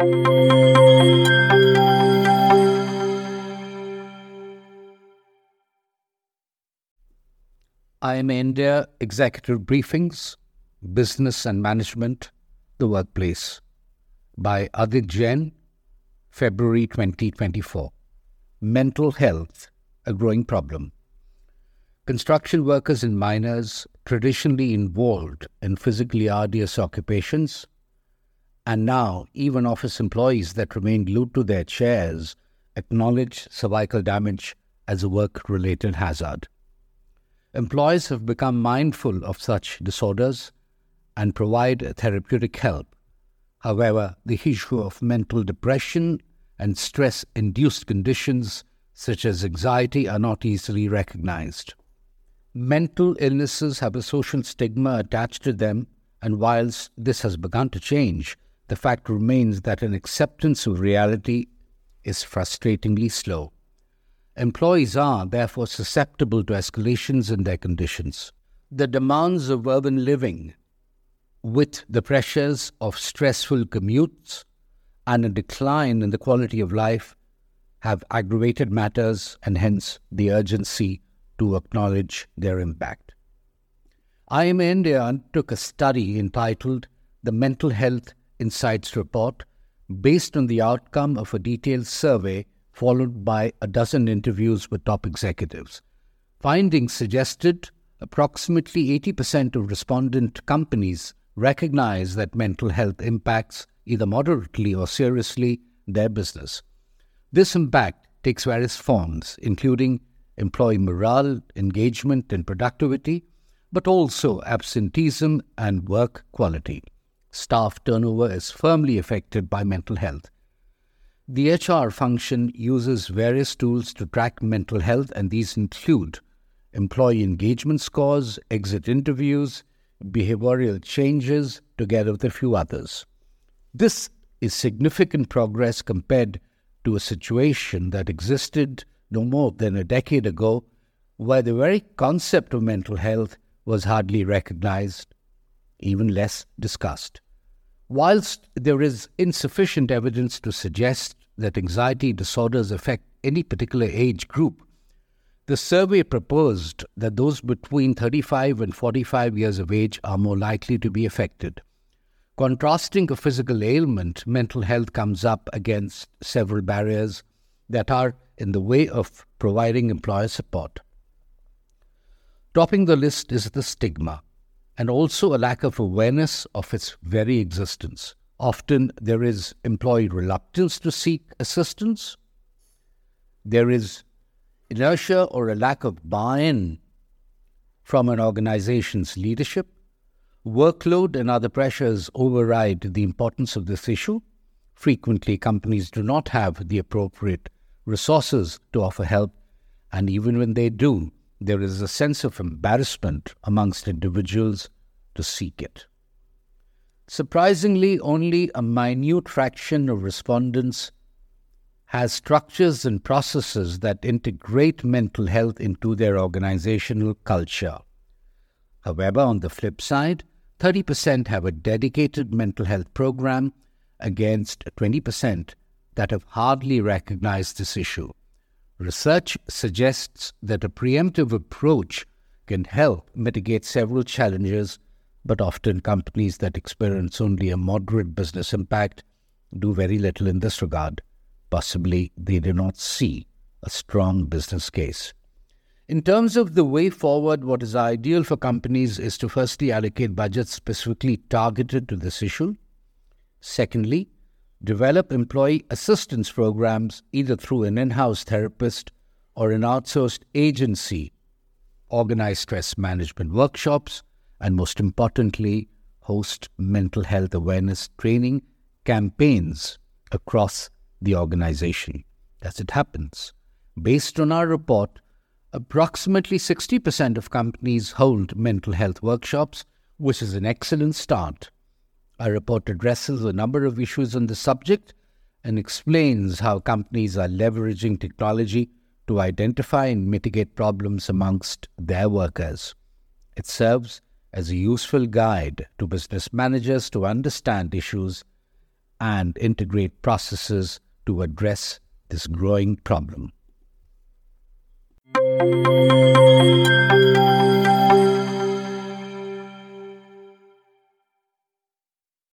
IMA India Executive Briefings, Business and Management, The Workplace by Adit Jain, February 2024. Mental health, a growing problem. Construction workers and miners, traditionally involved in physically arduous occupations, and now even office employees that remain glued to their chairs, acknowledge cervical damage as a work related hazard. Employees have become mindful of such disorders and provide therapeutic help. However, the issue of mental depression and stress induced conditions such as anxiety are not easily recognized. Mental illnesses have a social stigma attached to them, and whilst this has begun to change, the fact remains that an acceptance of reality is frustratingly slow. Employees are, therefore, susceptible to escalations in their conditions. The demands of urban living, with the pressures of stressful commutes and a decline in the quality of life, have aggravated matters and hence the urgency to acknowledge their impact. IMA India undertook a study entitled The Mental Health Insights Report based on the outcome of a detailed survey followed by a dozen interviews with top executives. Findings suggested approximately 80% of respondent companies recognize that mental health impacts either moderately or seriously their business. This impact takes various forms, including employee morale, engagement, and productivity, but also absenteeism and work quality. Staff turnover is firmly affected by mental health. The HR function uses various tools to track mental health, and these include employee engagement scores, exit interviews, behavioral changes, together with a few others. This is significant progress compared to a situation that existed no more than a decade ago, where the very concept of mental health was hardly recognized, even less discussed. Whilst there is insufficient evidence to suggest that anxiety disorders affect any particular age group, the survey proposed that those between 35 and 45 years of age are more likely to be affected. Contrasting a physical ailment, mental health comes up against several barriers that are in the way of providing employer support. Topping the list is the stigma and also a lack of awareness of its very existence. Often there is employee reluctance to seek assistance. There is inertia or a lack of buy in from an organization's leadership. Workload and other pressures override the importance of this issue. Frequently, companies do not have the appropriate resources to offer help, and even when they do, there is a sense of embarrassment amongst individuals to seek it. Surprisingly, only a minute fraction of respondents has structures and processes that integrate mental health into their organizational culture. However, on the flip side, 30% have a dedicated mental health program against 20% that have hardly recognized this issue. Research suggests that a preemptive approach can help mitigate several challenges but often companies that experience only a moderate business impact do very little in this regard. Possibly they do not see a strong business case. In terms of the way forward, what is ideal for companies is to firstly allocate budgets specifically targeted to this issue. Secondly, develop employee assistance programs either through an in house therapist or an outsourced agency, organize stress management workshops, and most importantly, host mental health awareness training campaigns across the organization. As it happens, based on our report, approximately 60% of companies hold mental health workshops, which is an excellent start. Our report addresses a number of issues on the subject and explains how companies are leveraging technology to identify and mitigate problems amongst their workers. It serves as a useful guide to business managers to understand issues and integrate processes to address this growing problem.